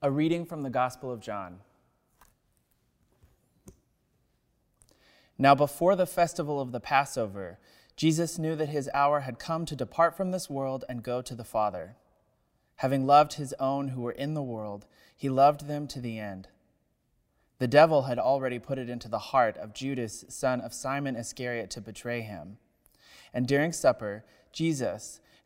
A reading from the Gospel of John. Now, before the festival of the Passover, Jesus knew that his hour had come to depart from this world and go to the Father. Having loved his own who were in the world, he loved them to the end. The devil had already put it into the heart of Judas, son of Simon Iscariot, to betray him. And during supper, Jesus,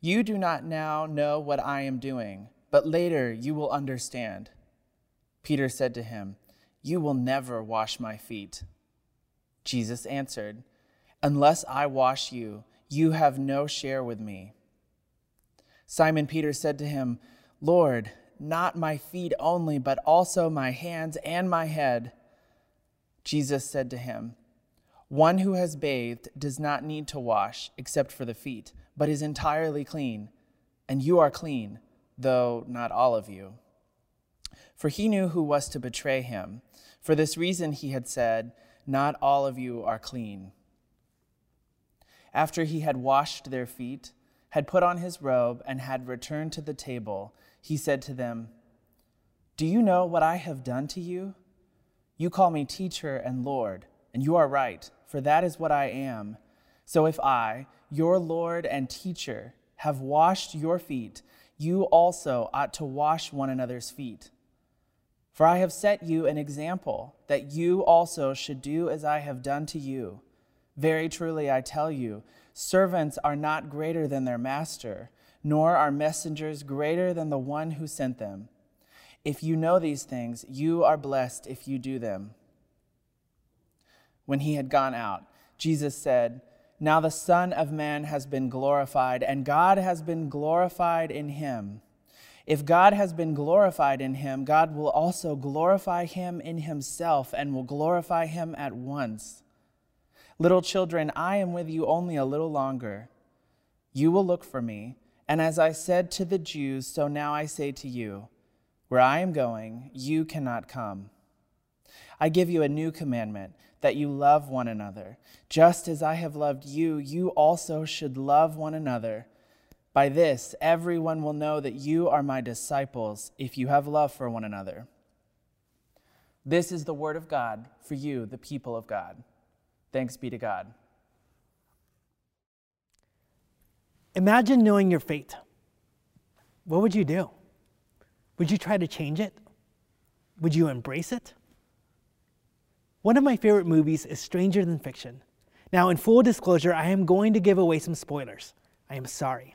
you do not now know what I am doing, but later you will understand. Peter said to him, You will never wash my feet. Jesus answered, Unless I wash you, you have no share with me. Simon Peter said to him, Lord, not my feet only, but also my hands and my head. Jesus said to him, One who has bathed does not need to wash except for the feet but is entirely clean, and you are clean, though not all of you. For he knew who was to betray him. For this reason he had said, Not all of you are clean. After he had washed their feet, had put on his robe, and had returned to the table, he said to them, Do you know what I have done to you? You call me teacher and Lord, and you are right, for that is what I am. So if I, your Lord and teacher, have washed your feet, you also ought to wash one another's feet. For I have set you an example, that you also should do as I have done to you. Very truly I tell you, servants are not greater than their master, nor are messengers greater than the one who sent them. If you know these things, you are blessed if you do them. When he had gone out, Jesus said, now the Son of Man has been glorified, and God has been glorified in him. If God has been glorified in him, God will also glorify him in himself and will glorify him at once. Little children, I am with you only a little longer. You will look for me, and as I said to the Jews, so now I say to you, where I am going, you cannot come. I give you a new commandment that you love one another. Just as I have loved you, you also should love one another. By this, everyone will know that you are my disciples if you have love for one another. This is the word of God for you, the people of God. Thanks be to God. Imagine knowing your fate. What would you do? Would you try to change it? Would you embrace it? One of my favorite movies is Stranger Than Fiction. Now, in full disclosure, I am going to give away some spoilers. I am sorry.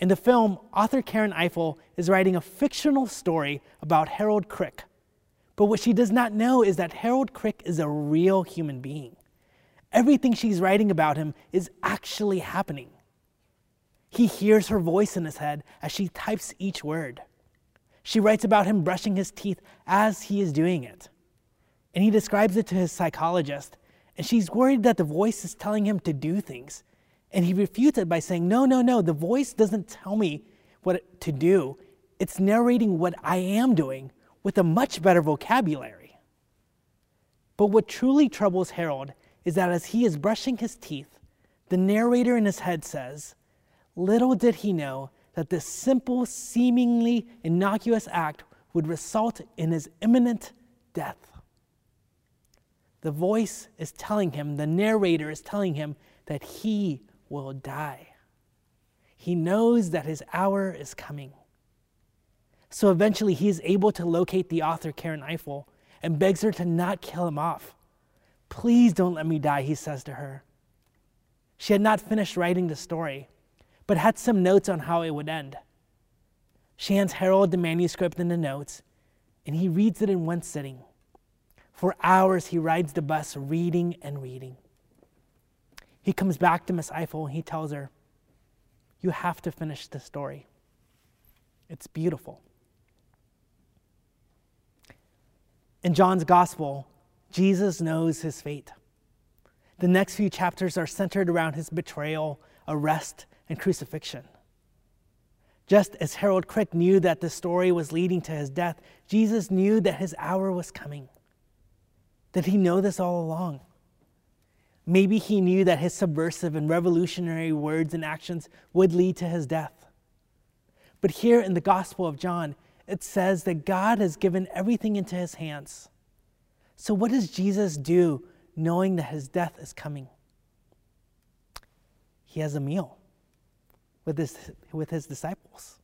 In the film, author Karen Eiffel is writing a fictional story about Harold Crick. But what she does not know is that Harold Crick is a real human being. Everything she's writing about him is actually happening. He hears her voice in his head as she types each word. She writes about him brushing his teeth as he is doing it and he describes it to his psychologist. And she's worried that the voice is telling him to do things. And he refutes it by saying, No, no, no, the voice doesn't tell me what to do. It's narrating what I am doing with a much better vocabulary. But what truly troubles Harold is that as he is brushing his teeth, the narrator in his head says, Little did he know that this simple, seemingly innocuous act would result in his imminent death. The voice is telling him, the narrator is telling him that he will die. He knows that his hour is coming. So eventually he is able to locate the author, Karen Eiffel, and begs her to not kill him off. Please don't let me die, he says to her. She had not finished writing the story, but had some notes on how it would end. She hands Harold the manuscript and the notes, and he reads it in one sitting. For hours, he rides the bus reading and reading. He comes back to Miss Eiffel and he tells her, You have to finish the story. It's beautiful. In John's gospel, Jesus knows his fate. The next few chapters are centered around his betrayal, arrest, and crucifixion. Just as Harold Crick knew that the story was leading to his death, Jesus knew that his hour was coming. Did he know this all along? Maybe he knew that his subversive and revolutionary words and actions would lead to his death. But here in the Gospel of John, it says that God has given everything into his hands. So, what does Jesus do knowing that his death is coming? He has a meal with his, with his disciples,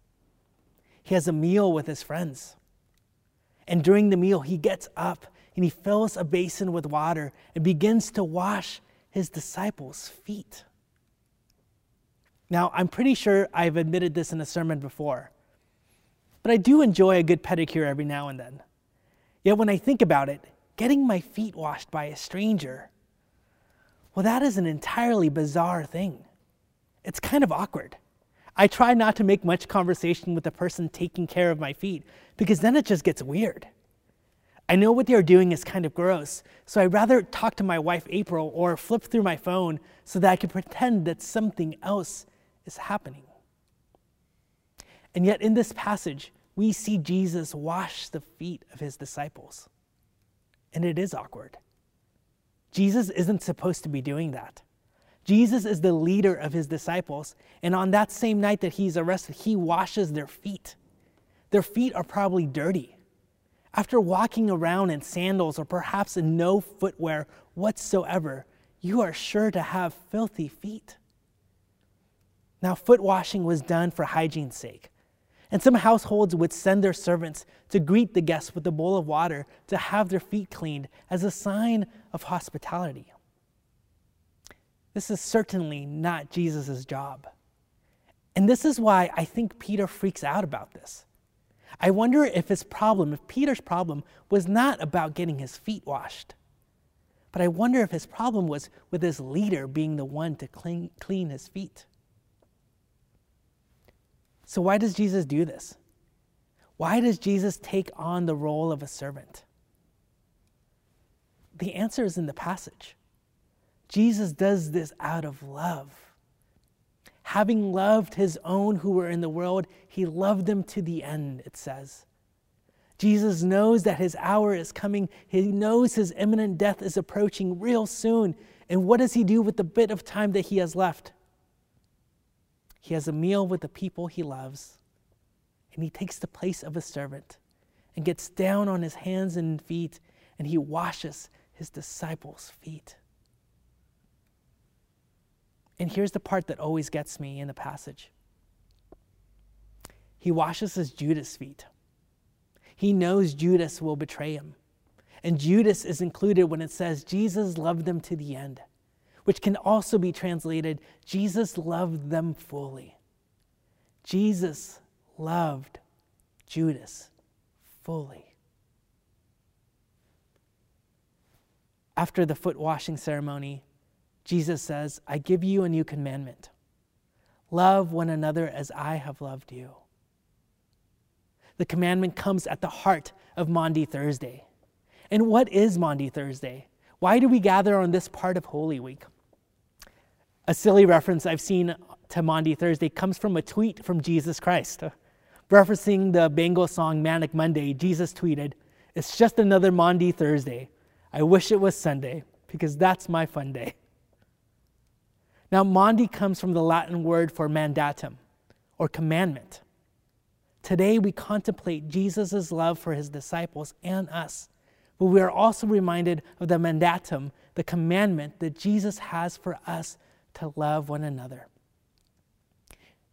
he has a meal with his friends. And during the meal, he gets up and he fills a basin with water and begins to wash his disciples' feet. Now, I'm pretty sure I've admitted this in a sermon before, but I do enjoy a good pedicure every now and then. Yet when I think about it, getting my feet washed by a stranger, well, that is an entirely bizarre thing. It's kind of awkward. I try not to make much conversation with the person taking care of my feet because then it just gets weird. I know what they're doing is kind of gross, so I'd rather talk to my wife April or flip through my phone so that I can pretend that something else is happening. And yet, in this passage, we see Jesus wash the feet of his disciples. And it is awkward. Jesus isn't supposed to be doing that. Jesus is the leader of his disciples. And on that same night that he's arrested, he washes their feet. Their feet are probably dirty. After walking around in sandals or perhaps in no footwear whatsoever, you are sure to have filthy feet. Now, foot washing was done for hygiene's sake. And some households would send their servants to greet the guests with a bowl of water to have their feet cleaned as a sign of hospitality. This is certainly not Jesus' job. And this is why I think Peter freaks out about this. I wonder if his problem, if Peter's problem, was not about getting his feet washed, but I wonder if his problem was with his leader being the one to clean, clean his feet. So, why does Jesus do this? Why does Jesus take on the role of a servant? The answer is in the passage. Jesus does this out of love. Having loved his own who were in the world, he loved them to the end, it says. Jesus knows that his hour is coming. He knows his imminent death is approaching real soon. And what does he do with the bit of time that he has left? He has a meal with the people he loves, and he takes the place of a servant and gets down on his hands and feet, and he washes his disciples' feet. And here's the part that always gets me in the passage he washes his Judas' feet. He knows Judas will betray him. And Judas is included when it says Jesus loved them to the end which can also be translated Jesus loved them fully. Jesus loved Judas fully. After the foot washing ceremony, Jesus says, I give you a new commandment love one another as I have loved you. The commandment comes at the heart of Maundy Thursday. And what is Maundy Thursday? Why do we gather on this part of Holy Week? A silly reference I've seen to Maundy Thursday comes from a tweet from Jesus Christ. Referencing the Bangles song Manic Monday, Jesus tweeted, It's just another Maundy Thursday. I wish it was Sunday, because that's my fun day. Now, Maundy comes from the Latin word for mandatum, or commandment. Today, we contemplate Jesus' love for his disciples and us, but we are also reminded of the mandatum, the commandment that Jesus has for us to love one another.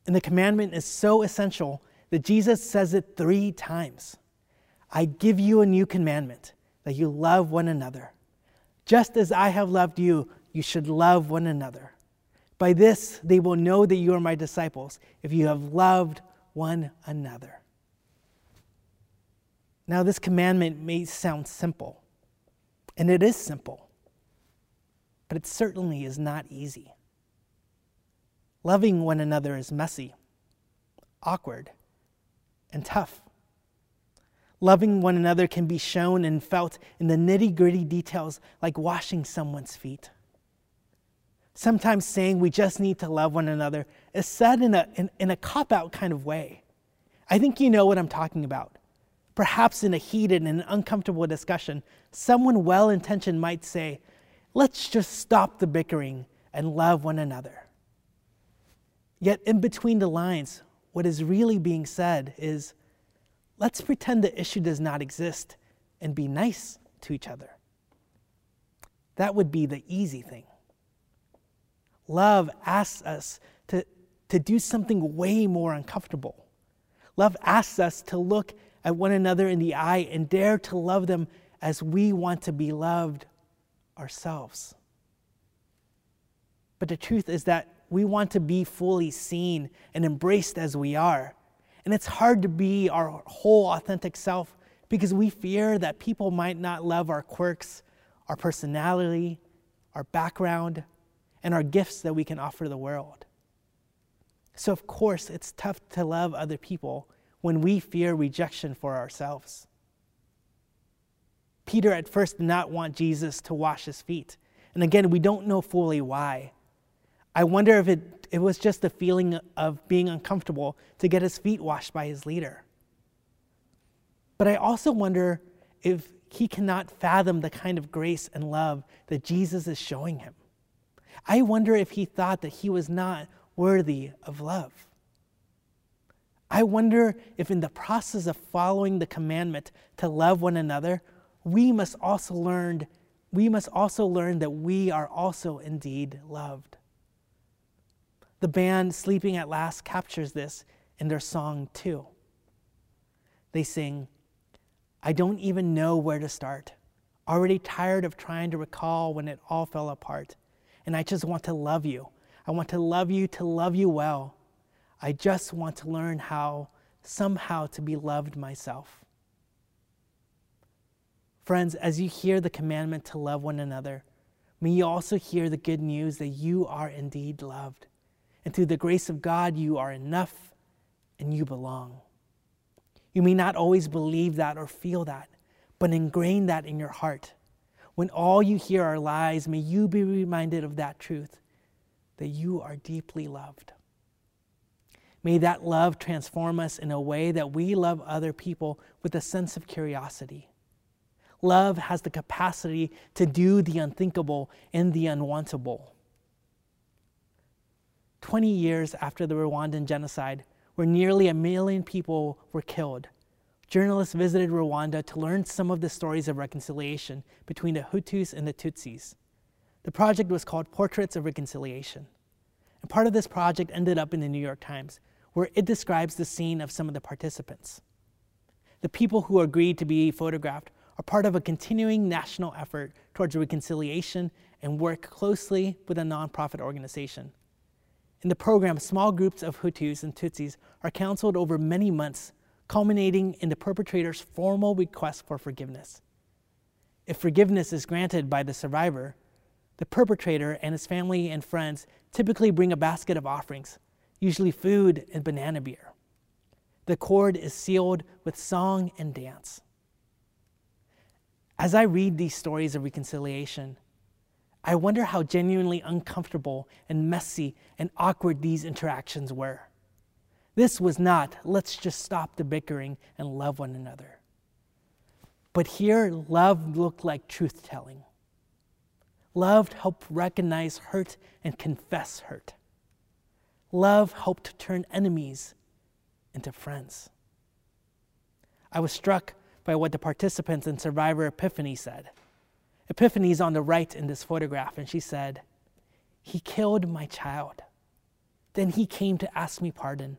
And the commandment is so essential that Jesus says it three times I give you a new commandment that you love one another. Just as I have loved you, you should love one another. By this, they will know that you are my disciples, if you have loved one another. Now, this commandment may sound simple, and it is simple, but it certainly is not easy. Loving one another is messy, awkward, and tough. Loving one another can be shown and felt in the nitty gritty details like washing someone's feet. Sometimes saying we just need to love one another is said in a, in, in a cop out kind of way. I think you know what I'm talking about. Perhaps in a heated and uncomfortable discussion, someone well intentioned might say, Let's just stop the bickering and love one another. Yet, in between the lines, what is really being said is, Let's pretend the issue does not exist and be nice to each other. That would be the easy thing. Love asks us to, to do something way more uncomfortable. Love asks us to look at one another in the eye and dare to love them as we want to be loved ourselves. But the truth is that we want to be fully seen and embraced as we are. And it's hard to be our whole authentic self because we fear that people might not love our quirks, our personality, our background, and our gifts that we can offer the world. So, of course, it's tough to love other people when we fear rejection for ourselves. Peter at first did not want Jesus to wash his feet. And again, we don't know fully why. I wonder if it, it was just the feeling of being uncomfortable to get his feet washed by his leader. But I also wonder if he cannot fathom the kind of grace and love that Jesus is showing him. I wonder if he thought that he was not worthy of love. I wonder if, in the process of following the commandment to love one another, we must also learn, we must also learn that we are also indeed loved. The band Sleeping at Last captures this in their song Two. They sing, I don't even know where to start. Already tired of trying to recall when it all fell apart. And I just want to love you. I want to love you to love you well. I just want to learn how somehow to be loved myself. Friends, as you hear the commandment to love one another, may you also hear the good news that you are indeed loved. And through the grace of God, you are enough and you belong. You may not always believe that or feel that, but ingrain that in your heart. When all you hear are lies, may you be reminded of that truth that you are deeply loved. May that love transform us in a way that we love other people with a sense of curiosity. Love has the capacity to do the unthinkable and the unwantable. 20 years after the Rwandan genocide, where nearly a million people were killed, journalists visited Rwanda to learn some of the stories of reconciliation between the Hutus and the Tutsis. The project was called Portraits of Reconciliation. And part of this project ended up in the New York Times, where it describes the scene of some of the participants. The people who agreed to be photographed are part of a continuing national effort towards reconciliation and work closely with a nonprofit organization. In the program, small groups of Hutus and Tutsis are counseled over many months, culminating in the perpetrator's formal request for forgiveness. If forgiveness is granted by the survivor, the perpetrator and his family and friends typically bring a basket of offerings, usually food and banana beer. The cord is sealed with song and dance. As I read these stories of reconciliation, I wonder how genuinely uncomfortable and messy and awkward these interactions were. This was not, let's just stop the bickering and love one another. But here, love looked like truth telling. Love helped recognize hurt and confess hurt. Love helped turn enemies into friends. I was struck by what the participants in Survivor Epiphany said. Epiphany is on the right in this photograph, and she said, He killed my child. Then he came to ask me pardon.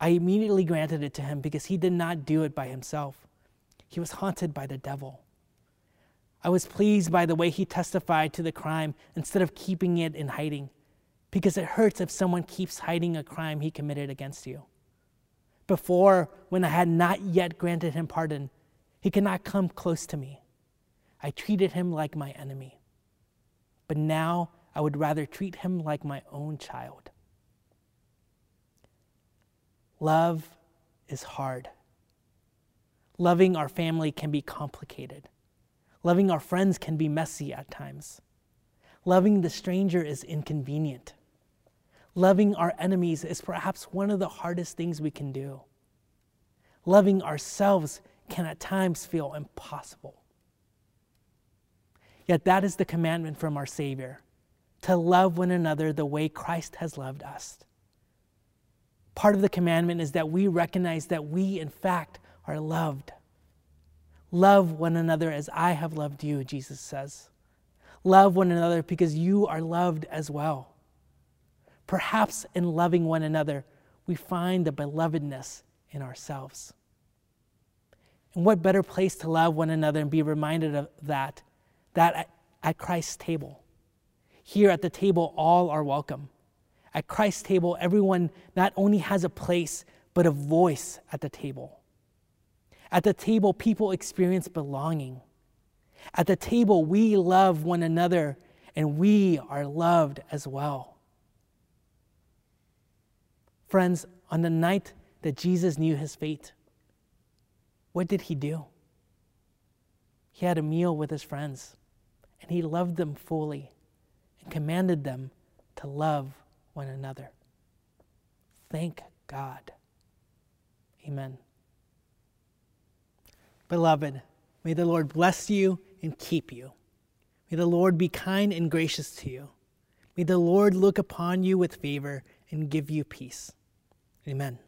I immediately granted it to him because he did not do it by himself. He was haunted by the devil. I was pleased by the way he testified to the crime instead of keeping it in hiding, because it hurts if someone keeps hiding a crime he committed against you. Before, when I had not yet granted him pardon, he could not come close to me. I treated him like my enemy. But now I would rather treat him like my own child. Love is hard. Loving our family can be complicated. Loving our friends can be messy at times. Loving the stranger is inconvenient. Loving our enemies is perhaps one of the hardest things we can do. Loving ourselves can at times feel impossible. Yet that is the commandment from our Savior to love one another the way Christ has loved us. Part of the commandment is that we recognize that we, in fact, are loved. Love one another as I have loved you, Jesus says. Love one another because you are loved as well. Perhaps in loving one another, we find the belovedness in ourselves. And what better place to love one another and be reminded of that, that at Christ's table. Here at the table, all are welcome. At Christ's table, everyone not only has a place, but a voice at the table. At the table, people experience belonging. At the table, we love one another and we are loved as well. Friends, on the night that Jesus knew his fate, what did he do? He had a meal with his friends and he loved them fully and commanded them to love one another. Thank God. Amen. Beloved, may the Lord bless you and keep you. May the Lord be kind and gracious to you. May the Lord look upon you with favor and give you peace. Amen.